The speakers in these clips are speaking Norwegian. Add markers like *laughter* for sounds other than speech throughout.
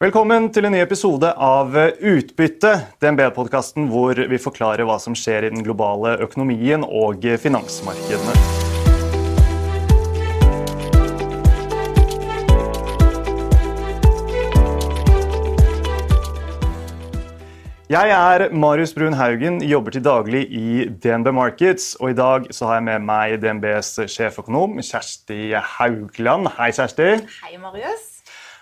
Velkommen til en ny episode av Utbytte, DNB-podkasten hvor vi forklarer hva som skjer i den globale økonomien og finansmarkedene. Jeg er Marius Brun Haugen, jobber til daglig i DNB Markets. Og i dag så har jeg med meg DNBs sjeføkonom Kjersti Haugland. Hei, Kjersti. Hei, Marius.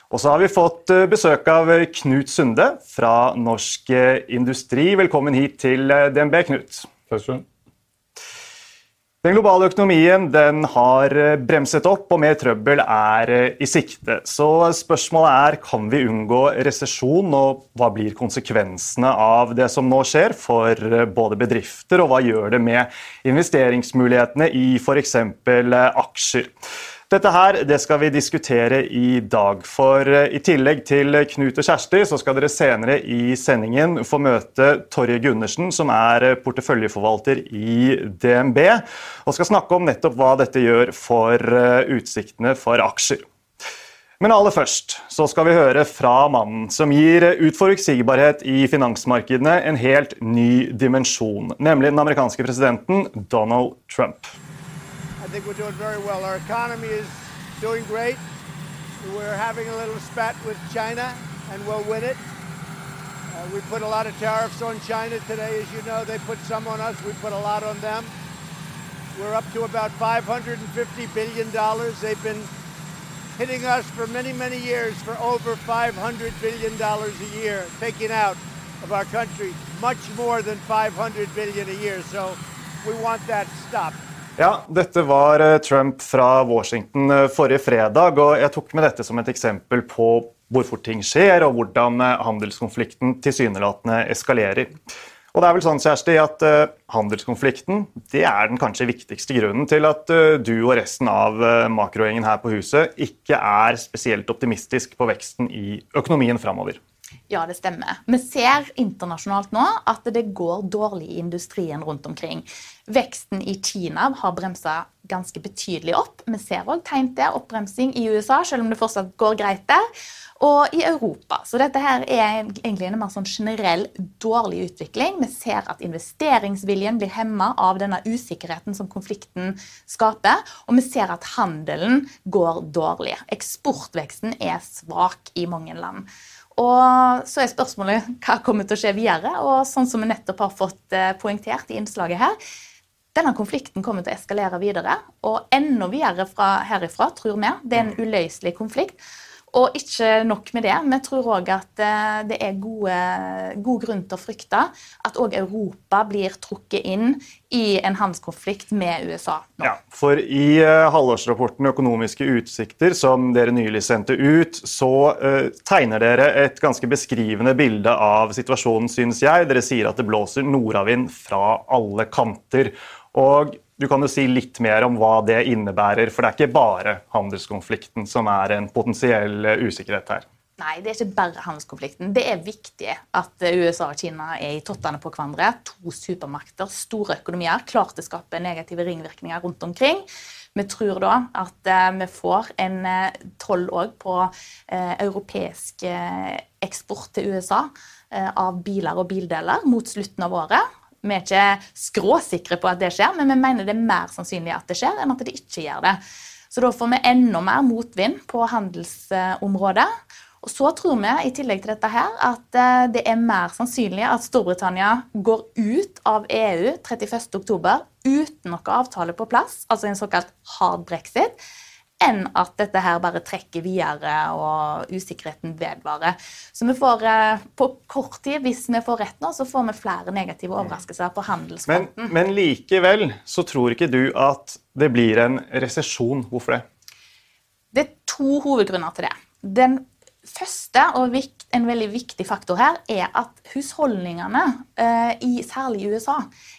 Og så har vi fått eh, besøk av Knut Sunde fra Norsk eh, Industri. Velkommen hit til eh, DNB, Knut. Takk skal du ha. Den globale økonomien den har bremset opp, og mer trøbbel er i sikte. Så spørsmålet er kan vi unngå resesjon, og hva blir konsekvensene av det som nå skjer for både bedrifter, og hva gjør det med investeringsmulighetene i f.eks. aksjer? Dette her, det skal vi diskutere i dag. For eh, i tillegg til Knut og Kjersti, så skal dere senere i sendingen få møte Torje Gundersen, som er eh, porteføljeforvalter i DNB, og skal snakke om nettopp hva dette gjør for eh, utsiktene for aksjer. Men aller først så skal vi høre fra mannen som gir utforutsigbarhet i finansmarkedene en helt ny dimensjon, nemlig den amerikanske presidenten Donald Trump. I think we're doing very well. Our economy is doing great. We're having a little spat with China, and we'll win it. Uh, we put a lot of tariffs on China today. As you know, they put some on us. We put a lot on them. We're up to about $550 billion. They've been hitting us for many, many years for over $500 billion a year, taking out of our country much more than 500 billion a year. So we want that stopped. Ja, Dette var eh, Trump fra Washington eh, forrige fredag. og Jeg tok med dette som et eksempel på hvor fort ting skjer, og hvordan eh, handelskonflikten tilsynelatende eskalerer. Og det er vel sånn, Kjersti, at Handelskonflikten det er den kanskje viktigste grunnen til at du og resten av makrogjengen her på huset ikke er spesielt optimistisk på veksten i økonomien framover. Ja, det stemmer. Vi ser internasjonalt nå at det går dårlig i industrien rundt omkring. Veksten i Kina har bremsa ganske betydelig opp. Vi ser òg tegn til oppbremsing i USA, selv om det fortsatt går greit der. Og i Europa. Så dette her er egentlig en mer sånn generell dårlig utvikling. Vi ser at investeringsviljen blir hemma av denne usikkerheten som konflikten skaper. Og vi ser at handelen går dårlig. Eksportveksten er svak i mange land. Og så er spørsmålet hva kommer til å skje videre. Og sånn som vi nettopp har fått eh, poengtert i innslaget her, denne konflikten kommer til å eskalere videre. Og enda videre fra herifra, tror vi. Det er en uløselig konflikt. Og ikke nok med det, vi tror òg at eh, det er gode, god grunn til å frykte at òg Europa blir trukket inn i en handelskonflikt med USA. nå. Ja, for i uh, halvårsrapporten Økonomiske utsikter, som dere nylig sendte ut, så uh, tegner dere et ganske beskrivende bilde av situasjonen, synes jeg. Dere sier at det blåser nordavind fra alle kanter. Og du kan jo si litt mer om hva det innebærer, for det er ikke bare handelskonflikten som er en potensiell eh, usikkerhet her. Nei, det er ikke bare handelskonflikten. Det er viktig at eh, USA og Kina er i tottene på hverandre. To supermakter, store økonomier, klart det skaper negative ringvirkninger rundt omkring. Vi tror da at eh, vi får en toll òg på europeisk eksport til USA av biler og bildeler mot slutten av året. Vi er ikke skråsikre på at det skjer, men vi mener det er mer sannsynlig at det skjer, enn at det ikke gjør det. Så da får vi enda mer motvind på handelsområdet. Og så tror vi i tillegg til dette her, at eh, det er mer sannsynlig at Storbritannia går ut av EU 31.10 uten noe avtale på plass, altså en såkalt hard brexit enn at dette her bare trekker videre og usikkerheten vedvarer. Så vi får eh, på kort tid, hvis vi får rett nå, så får vi flere negative overraskelser på handelsfronten. Men, men likevel så tror ikke du at det blir en resesjon. Hvorfor det? Det er to hovedgrunner til det. Den første og en veldig viktig faktor her er at husholdningene, eh, særlig i USA,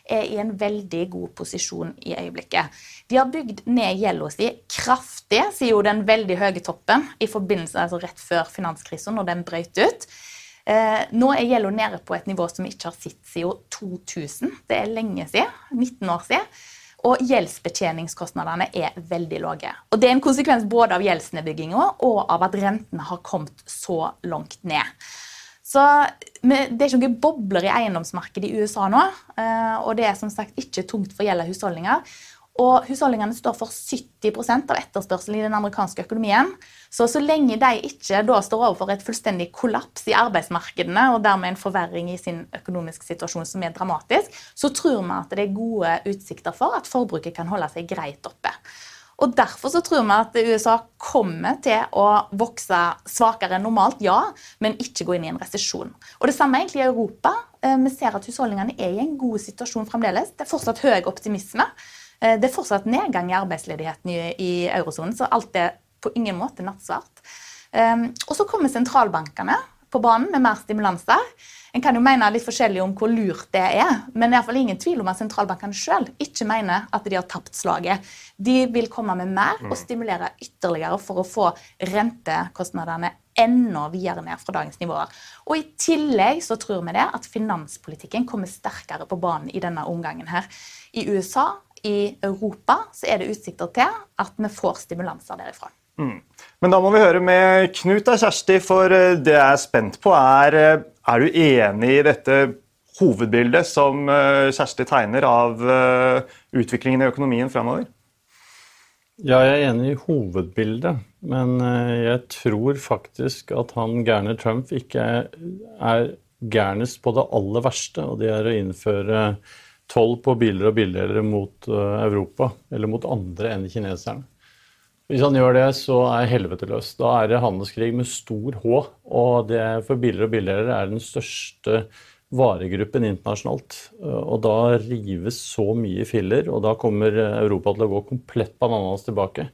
er i en veldig god posisjon i øyeblikket. De har bygd ned gjelda si kraftig sier jo den veldig høye toppen i forbindelse altså rett før finanskrisen, når den brøt ut. Eh, nå er gjelda nede på et nivå som vi ikke har sett siden 2000. Det er lenge siden. 19 år siden. Og gjeldsbetjeningskostnadene er veldig lave. Og Det er en konsekvens både av gjeldsnedbygginga og av at rentene har kommet så langt ned. Så Det er ikke noen bobler i eiendomsmarkedet i USA nå. Eh, og det er som sagt ikke tungt for gjelda husholdninger. Og husholdningene står for 70% av etterspørselen i den amerikanske økonomien. Så så lenge de ikke da står overfor et fullstendig kollaps i arbeidsmarkedene, og dermed en forverring i sin økonomiske situasjon som er dramatisk, så tror vi at det er gode utsikter for at forbruket kan holde seg greit oppe. Og Derfor så tror vi at USA kommer til å vokse svakere enn normalt, ja, men ikke gå inn i en resesjon. Og Det samme egentlig i Europa. Eh, vi ser at husholdningene er i en god situasjon fremdeles. Det er fortsatt høy optimisme. Eh, det er fortsatt nedgang i arbeidsledigheten i, eurosonen, så alt er på ingen måte nattsvart. Um, og så kommer sentralbankene på banen med mer stimulanser. En kan jo mene litt forskjellig om hvor lurt det er, men det er iallfall ingen tvil om at sentralbankene sjøl ikke mener at de har tapt slaget. De vil komme med mer og stimulere ytterligere for å få rentekostnadene enda videre ned fra dagens nivåer. Og I tillegg så tror vi det at finanspolitikken kommer sterkere på banen i denne omgangen. her. I USA i Europa så er det utsikter til at vi får stimulanser derifra. Mm. Men da må vi høre med Knut og Kjersti, for eh, det jeg er spent på, er eh, Er du enig i dette hovedbildet som eh, Kjersti tegner av utviklingen i økonomien framover? Ja, jeg er enig i hovedbildet, men jeg tror faktisk at han gærne Trump ikke er gærnest på det aller verste, og det er å innføre toll på biler og bildeler mot eh, Europa, eller mot andre enn kineserne. Hvis han gjør det, så er helvete løs. Da er det handelskrig med stor H. Og det for biler og bildeler er den største varegruppen internasjonalt. Eh, og da rives så mye filler, og da kommer Europa til å gå komplett bananas tilbake.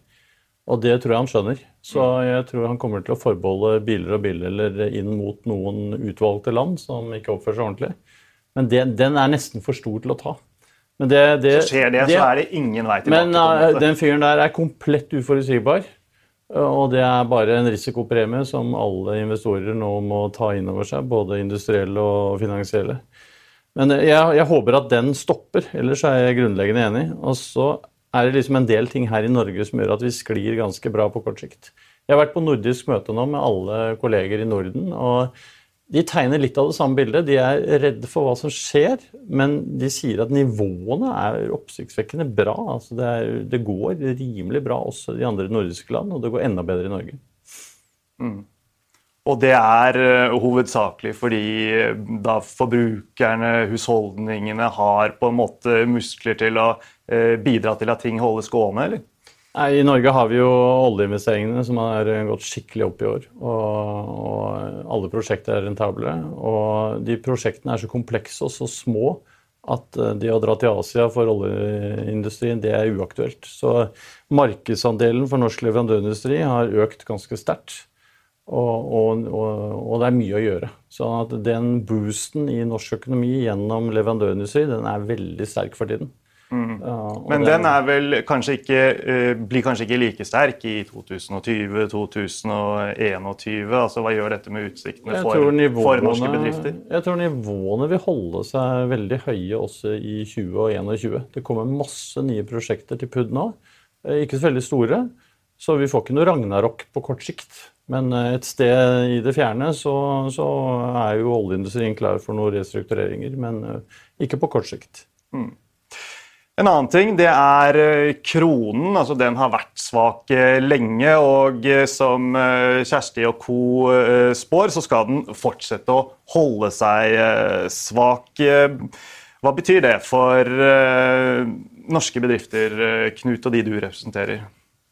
Og det tror jeg han skjønner. Så jeg tror han kommer til å forbeholde biler og bildeler inn mot noen utvalgte land som ikke oppfører seg ordentlig. Men det, den er nesten for stor til å ta. Men det, det, så skjer det, det, så er det ingen vei tilbake. Men uh, den fyren der er komplett uforutsigbar. Og det er bare en risikopremie som alle investorer nå må ta inn over seg, både industrielle og finansielle. Men jeg, jeg, håper at den stopper, ellers er jeg grunnleggende enig. Og så er det liksom en del ting her i Norge som gjør at vi sklir ganske bra på kort sikt. Jeg har vært på nordisk møte nå med alle kolleger i Norden. og de tegner litt av det samme bildet. De er redde for hva som skjer, men de sier at nivåene er oppsiktsvekkende bra. Altså det, er, det, går rimelig bra også i de andre nordiske land, og det går enda bedre i Norge. Mm. Og det er uh, hovedsakelig fordi uh, da forbrukerne, husholdningene, har på en måte muskler til å uh, bidra til at ting holdes gående, eller? Nei, I Norge har vi jo oljeinvesteringene som har gått skikkelig opp i år. Og, og, alle prosjekter er rentable. Og de prosjektene er så komplekse og så små at eh, det å dra til Asia for oljeindustrien, det er uaktuelt. Så markedsandelen for norsk leverandørindustri har økt ganske sterkt. Og, og, og, det er mye å gjøre. Så den boosten i norsk økonomi gjennom leverandørindustri, den er veldig sterk for tiden. Mm. Men den er vel kanskje ikke, uh, blir kanskje ikke like sterk i 2020-2021? Altså, hva gjør dette med utsiktene for, nivåene, for, norske bedrifter? Jeg tror nivåene vil holde seg veldig høye også i 20 og 2021. Det kommer masse nye prosjekter til PUD nå. Eh, ikke så veldig store, så vi får ikke noe ragnarok på kort sikt. Men eh, et sted i det fjerne så, så er jo oljeindustrien klar for noen restruktureringer, men ikke på kort sikt. Mm. En annen ting det er eh, kronen. altså Den har vært svak eh, lenge. og eh, Som Kjersti og co. spår, så skal den fortsette å holde seg svak. Hva betyr det for norske bedrifter, Knut, og de du representerer?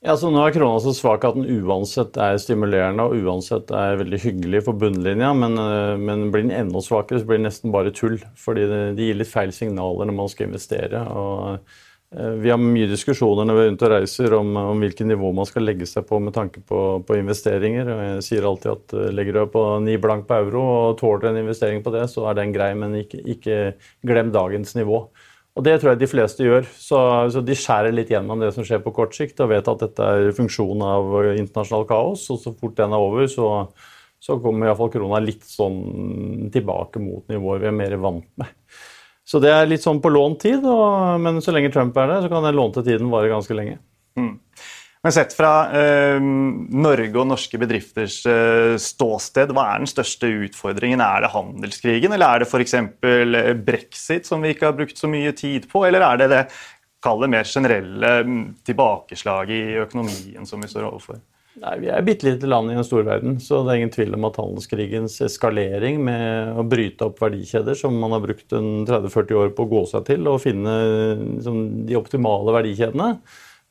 Ja, så Nå er krona så svak at den uansett er stimulerende og uansett er veldig hyggelig for bunnlinja, men, eh, men blir den enda svakere, så blir det nesten bare tull. Fordi det, det gir litt feil signaler når man skal investere. og eh, Vi har mye diskusjoner når vi er rundt og reiser om, om hvilket nivå man skal legge seg på med tanke på, på, investeringer. Jeg sier alltid at eh, legger du på ni blank på euro og tåler en investering på det, så er den grei, men ikke, ikke glem dagens nivå. Og det tror jeg de fleste gjør. Så, så, de skjærer litt gjennom det som skjer på kort sikt, og vet at dette er funksjonen av internasjonal kaos. Og så fort den er over, så, så kommer iallfall krona litt sånn tilbake mot nivåer vi er mer vant med. Så det er litt sånn på lånt tid, men så lenge Trump er der, så kan den lånte tiden vare ganske lenge. Mm. Men sett fra eh, Norge og norske bedrifters eh, ståsted, hva er den største utfordringen? Er det handelskrigen, eller er det f.eks. Eh, brexit, som vi ikke har brukt så mye tid på? Eller er det det kall mer generelle mm, tilbakeslaget i økonomien som vi står overfor? Nei, Vi er et bitte lite land i en stor verden, så det er ingen tvil om at handelskrigens eskalering med å bryte opp verdikjeder som man har brukt 30-40 år på å gå seg til, og finne liksom, de optimale verdikjedene,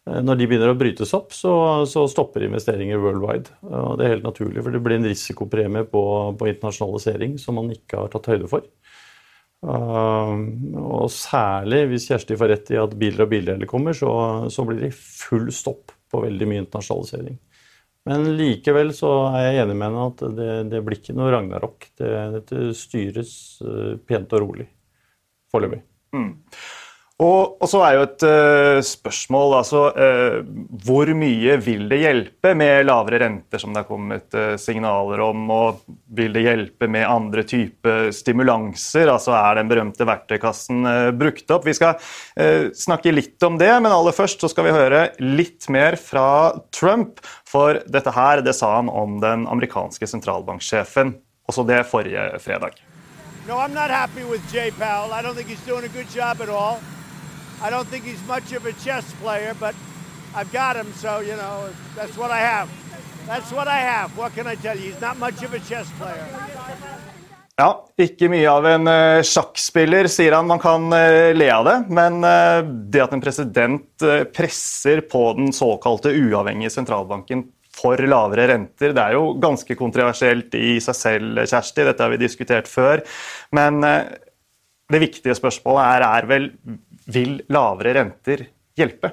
når de begynner å brytes opp, så, så, stopper investeringer worldwide. Og det er helt naturlig, for det blir en risikopremie på, på internasjonalisering som man ikke har tatt høyde for. Uh, og særlig hvis Kjersti får rett i at biler og bildeler kommer, så, så blir det full stopp på veldig mye internasjonalisering. Men likevel så er jeg enig med henne at det, det blir ikke noe ragnarok. Det, dette styres uh, pent og rolig foreløpig. Mm. Og, og, så er jo et uh, spørsmål altså uh, Hvor mye vil det hjelpe med lavere renter, som det har kommet uh, signaler om? Og vil det hjelpe med andre typer stimulanser? Altså Er den berømte verktøykassen brukt opp? Vi skal snakke litt om det, men aller først så skal vi høre litt mer fra Trump. For dette her, det sa han om den amerikanske sentralbanksjefen, også det forrige fredag. No, I'm not happy with Jay Powell. I don't think he's doing a good job at all. I don't think he's much of a chess player, but I've got him, so, you know, that's what I have. That's what I have. What can I tell you? He's not much of a chess player. Ja, ikke mye av en uh, sjakkspiller, sier han. Man kan uh, le av det, men uh, det at en president presser på den såkalte uavhengige sentralbanken for lavere renter, det er jo ganske kontroversielt i seg selv, Kjersti. Dette har vi diskutert før. Men det viktige spørsmålet er, er vel vil lavere renter hjelpe?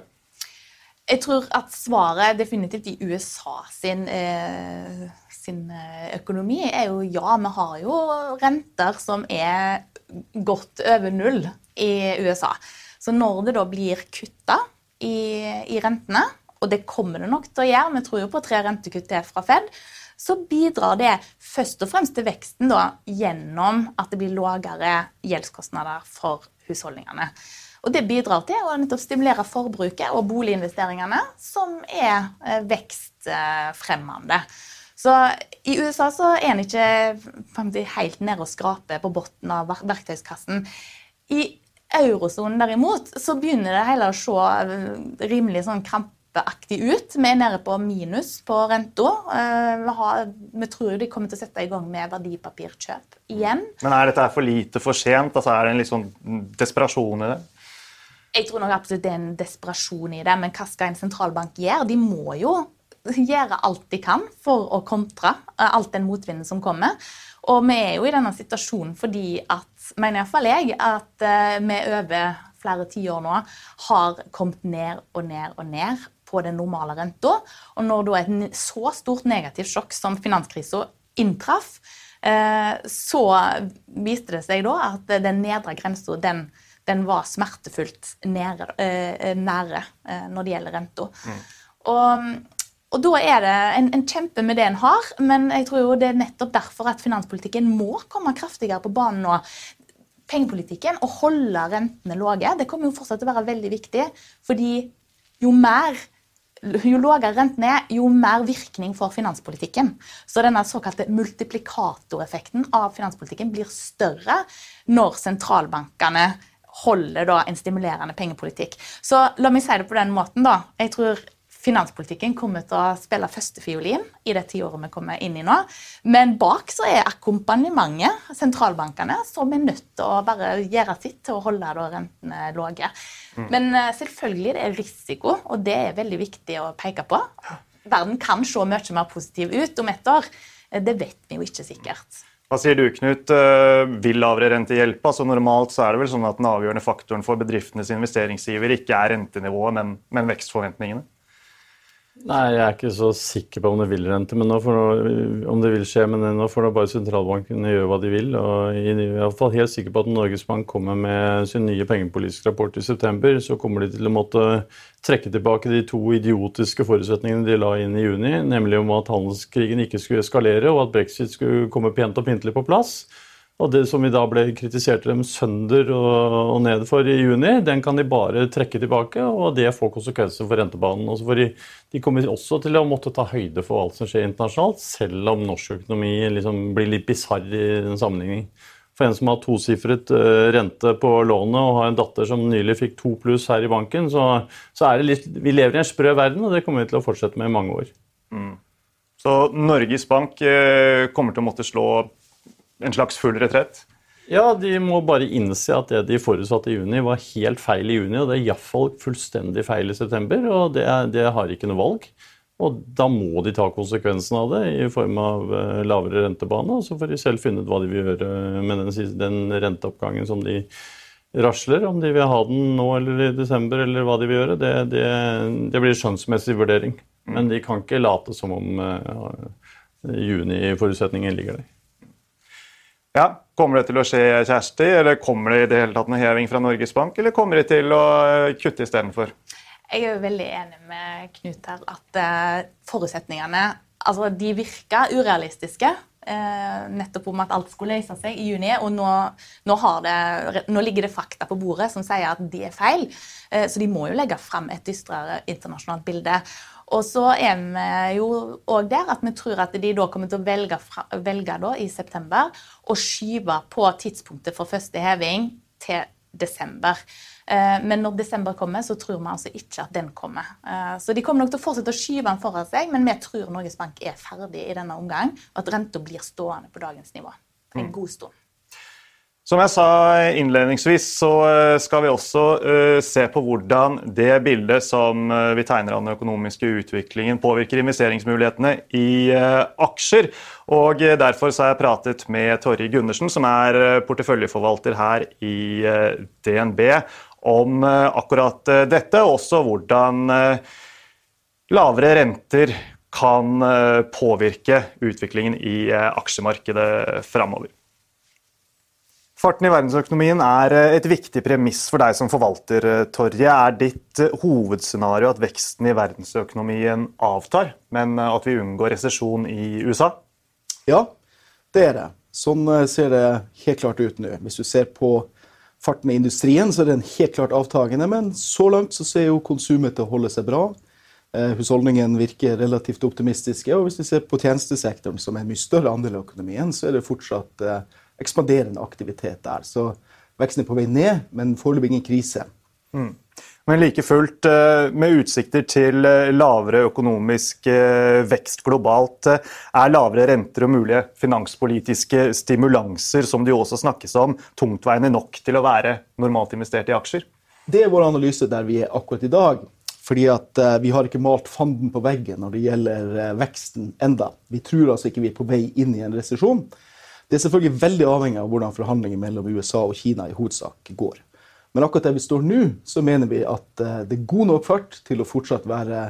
Jeg tror at svaret definitivt i USA sin, eh, sin, eh, økonomi er jo ja. Vi har jo renter som er godt over null i USA. Så når det da blir kutta i, i rentene, og det kommer det nok til å gjøre, vi tror jo på tre rentekutt til fra Fed, så bidrar det først og fremst til veksten da, gjennom at det blir lavere gjeldskostnader for husholdningene. Og Det bidrar til å stimulere forbruket og boliginvesteringene, som er eh, vekstfremmende. Så I USA så er en ikke helt nede og skraper på bunnen av verktøyskassen. I eurosonen derimot så begynner det hele å se eh, rimelig sånn krampeaktig ut. Vi er nede på minus på renta. Eh, vi, vi, tror de kommer til å sette i gang med verdipapirkjøp igjen. Men er dette for lite for sent? Altså, er det en litt sånn desperasjon i det? Jeg tror nok absolutt det er en desperasjon i det, men hva skal en sentralbank gjøre? De må jo gjøre alt de kan for å kontre eh, alt den motvinden som kommer. Og vi er jo i denne situasjonen fordi at, mener iallfall jeg, at eh, vi over flere tiår nå har kommet ned og ned og ned på den normale renta. Og når da et så stort negativt sjokk som finanskrisa inntraff, eh, så viste det seg da at den nedre grensa, den den var smertefullt nære, eh, nære eh, når det gjelder renta. Mm. Og, og, da er det en, en, kjempe med det en har, men jeg tror jo det er nettopp derfor at finanspolitikken må komme kraftigere på banen nå. Pengepolitikken, å holde rentene lave, det kommer jo fortsatt til å være veldig viktig. fordi jo mer jo lavere renten er, jo mer virkning får finanspolitikken. Så denne såkalte multiplikatoreffekten av finanspolitikken blir større når sentralbankene holder da en stimulerende pengepolitikk. Så la meg si det på den måten, da. Jeg tror finanspolitikken kommer til å spille førstefiolin i det tiåret vi kommer inn i nå. Men bak så er akkompagnementet, sentralbankene, som er nødt til å bare gjøre sitt til å holde da rentene lave. Mm. Men uh, selvfølgelig det er risiko, og det er veldig viktig å peke på. Verden kan se mye mer positiv ut om ett år. Det vet vi jo ikke sikkert. Hva sier du, Knut? Eh, vil lavere rente hjelpe? Altså Normalt så er det vel sånn at den avgjørende faktoren for bedriftenes investeringsgiver ikke er rentenivået, men, men vekstforventningene? Nei, jeg er ikke så sikker på om det vil rente, men nå får nå, om det vil skje. Men nå får da bare sentralbankene gjøre hva de vil. og Jeg er i hvert fall helt sikker på at Norges Bank kommer med sin nye pengepolitiske rapport i september. Så kommer de til å måtte trekke tilbake de to idiotiske forutsetningene de la inn i juni, nemlig om at handelskrigen ikke skulle eskalere, og at brexit skulle komme pent og pyntelig på plass. Og det som vi da ble kritisert dem sønder og, og ned for i juni, den kan de bare trekke tilbake, og det får konsekvenser for rentebanen. Og de, de, kommer også til å måtte ta høyde for alt som skjer internasjonalt, selv om norsk økonomi liksom blir litt bisarr i den sammenhengen. For en som har tosifret uh, rente på lånet og har en datter som nylig fikk to pluss her i banken, så, så, er det litt Vi lever i en sprø verden, og det kommer vi til å fortsette med i mange år. Mm. Så Norges Bank uh, kommer til å måtte slå en slags full retrett? Ja, de må bare innse at det de forutsatte i juni, var helt feil i juni. Og det er iallfall fullstendig feil i september, og det, det, har ikke noe valg. Og da må de ta konsekvensen av det i form av uh, lavere rentebane. Og så får de selv finne ut hva de vil gjøre med den, den renteoppgangen som de rasler. Om de vil ha den nå eller i desember, eller hva de vil gjøre, det, det, det blir skjønnsmessig vurdering. Men de kan ikke late som om uh, juni-forutsetningen ligger der. Ja, Kommer det til å skje, Kjersti, eller kommer det i det hele tatt en heving fra Norges Bank, eller kommer de til å eh, kutte istedenfor? Jeg er jo veldig enig med Knut her at uh, forutsetningene altså de virker urealistiske. Uh, nettopp om at alt skulle løse seg i juni. Og nå, nå, det, nå, ligger det fakta på bordet som sier at det er feil. Så de må jo legge fram et dystrere internasjonalt bilde. Og så er vi jo òg der at vi tror at de da kommer til å velge, fra, velge da, i september å skyve på tidspunktet for første heving til desember. Eh, men når desember kommer, så tror vi altså ikke at den kommer. Eh, så de kommer nok til å fortsette å skyve den foran seg, men vi tror Norges Bank er ferdig i denne omgang, og at renta blir stående på dagens nivå en mm. god stund. Som jeg sa innledningsvis, så eh, skal vi også uh, se på hvordan det bildet som uh, vi tegner av den økonomiske utviklingen, påvirker investeringsmulighetene i aksjer. Og Derfor så har jeg pratet med Torje Gundersen, som er porteføljeforvalter her i DNB, om akkurat dette, og også hvordan lavere renter kan påvirke utviklingen i aksjemarkedet framover. Farten i verdensøkonomien er eh, et viktig premiss for deg som forvalter, eh, Torje. Er ditt eh, hovedscenario at veksten i verdensøkonomien avtar, men at vi unngår resesjon i USA? Ja, det er det. Sånn ser det helt klart ut nå. Hvis du ser på farten i industrien, så er den helt klart avtagende. Men så langt så ser jo konsumet til å holde seg bra. Husholdningen virker relativt optimistiske. Og hvis vi ser på tjenestesektoren, som er en mye større andel av økonomien, så er det fortsatt ekspanderende aktivitet der. Så veksten er på vei ned, men foreløpig ingen krise. Mm. Men like fullt, eh, med utsikter til eh, lavere økonomisk eh, vekst globalt, er lavere renter og mulige finanspolitiske stimulanser, som det jo også snakkes om, tungtveiende nok til å være normalt investert i aksjer? Det er vår analyse der vi er akkurat i dag. Fordi at Vi har ikke malt fanden på veggen når det gjelder veksten enda. Vi tror altså ikke vi er på vei inn i en resesjon. Det er selvfølgelig veldig avhengig av hvordan forhandlinger mellom USA og Kina i hovedsak går. Men akkurat der vi står nå, så mener vi at eh, det er god nok fart til å fortsatt være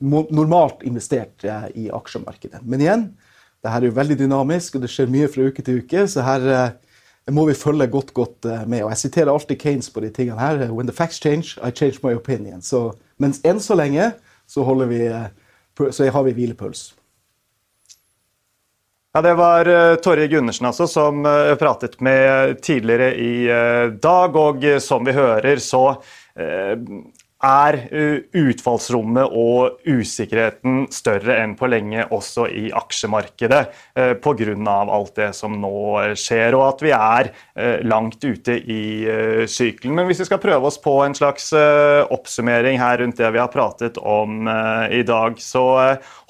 normalt investert eh, i aksjemarkedet. Men igjen, det her er jo veldig dynamisk, og det skjer mye fra uke til uke. Så her eh, må vi følge godt godt med. Og jeg siterer alltid Kanes på de tingene her. When the facts change, I change my opinion. Så, mens enn så lenge så, vi, så har vi hvilepuls. Ja, Det var uh, Torje Gundersen altså, som uh, pratet med tidligere i uh, dag. Og som vi hører, så er eh, utfallsrommet og usikkerheten større enn på lenge også i aksjemarkedet eh, pga. alt det som nå skjer, og at vi er eh, langt ute i sykelen. Men hvis vi skal prøve oss på en slags oppsummering her rundt det vi har pratet om i dag, så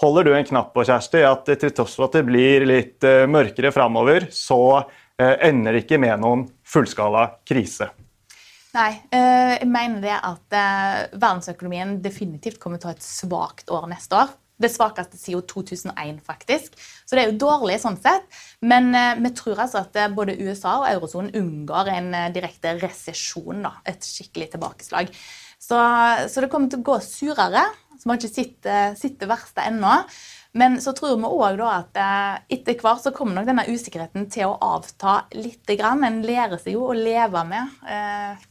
holder du en knapp på, Kjersti, at til tross for at det blir litt mørkere framover, så ender det ikke med noen fullskala krise. Nei, eh, jeg mener det at eh, verdensøkonomien definitivt kommer til å ha et svakt år neste år. Det svakeste siden 2001, faktisk. Så det er jo dårlig sånn sett. Men eh, vi tror altså at både USA og eurosonen unngår en direkte resesjon. Et skikkelig tilbakeslag. Så, så, det kommer til å gå surere. Så vi har ikke sett, det verste ennå. Men så tror vi òg at etter hvert så kommer nok denne usikkerheten til å avta litt. En lærer seg jo å leve med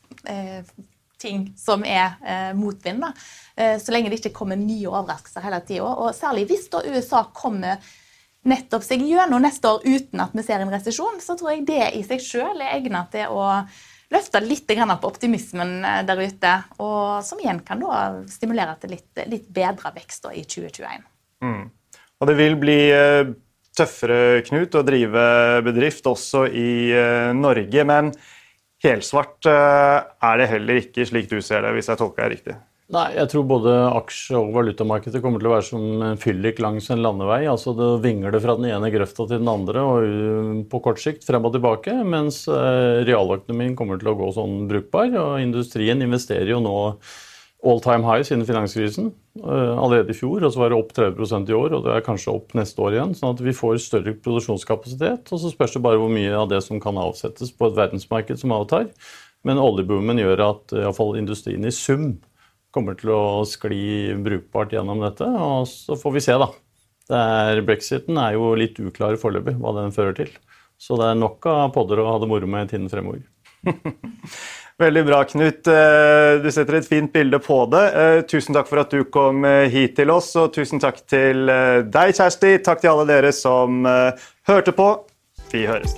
ting som er eh, motvind. Eh, så lenge det ikke kommer nye overraskelser hele tida. Og særlig hvis da USA kommer nettopp seg gjennom neste år uten at vi ser en resesjon, så tror jeg det i seg sjøl er egnet til å løfte litt på optimismen eh, der ute. Og som igjen kan da stimulere til litt, litt bedre vekst i 2021. Mm. Og det vil bli eh, tøffere, Knut, å drive bedrift også i eh, Norge. Men helsvart er det heller ikke slik du ser det, hvis jeg tolker deg riktig? Nei, jeg tror både aksje- og valutamarkedet kommer til å være som en fyllik langs en landevei. altså Det vingler fra den ene grøfta til den andre og på kort sikt frem og tilbake. Mens eh, realøkonomien kommer til å gå sånn brukbar. Og industrien investerer jo nå all time high siden finanskrisen. Eh, allerede i fjor, og så var det opp 30% i år, og det er kanskje opp neste år igjen. Sånn at vi får større produksjonskapasitet. Og så spørs det bare hvor mye av det som kan avsettes på et verdensmarked som avtar. Men oljeboomen gjør at iallfall industrien i sum kommer til å skli brukbart gjennom dette. Og så får vi se, da. Er, brexiten er jo litt uklar foreløpig, hva den fører til. Så det er nok av podder å ha det moro med i tiden fremover. *laughs* Veldig bra, Knut. Eh, du setter et fint bilde på det. Eh, tusen takk for at du kom eh, hit til oss, og tusen takk til deg, Kjersti. Takk til alle dere som hørte på. Vi høres.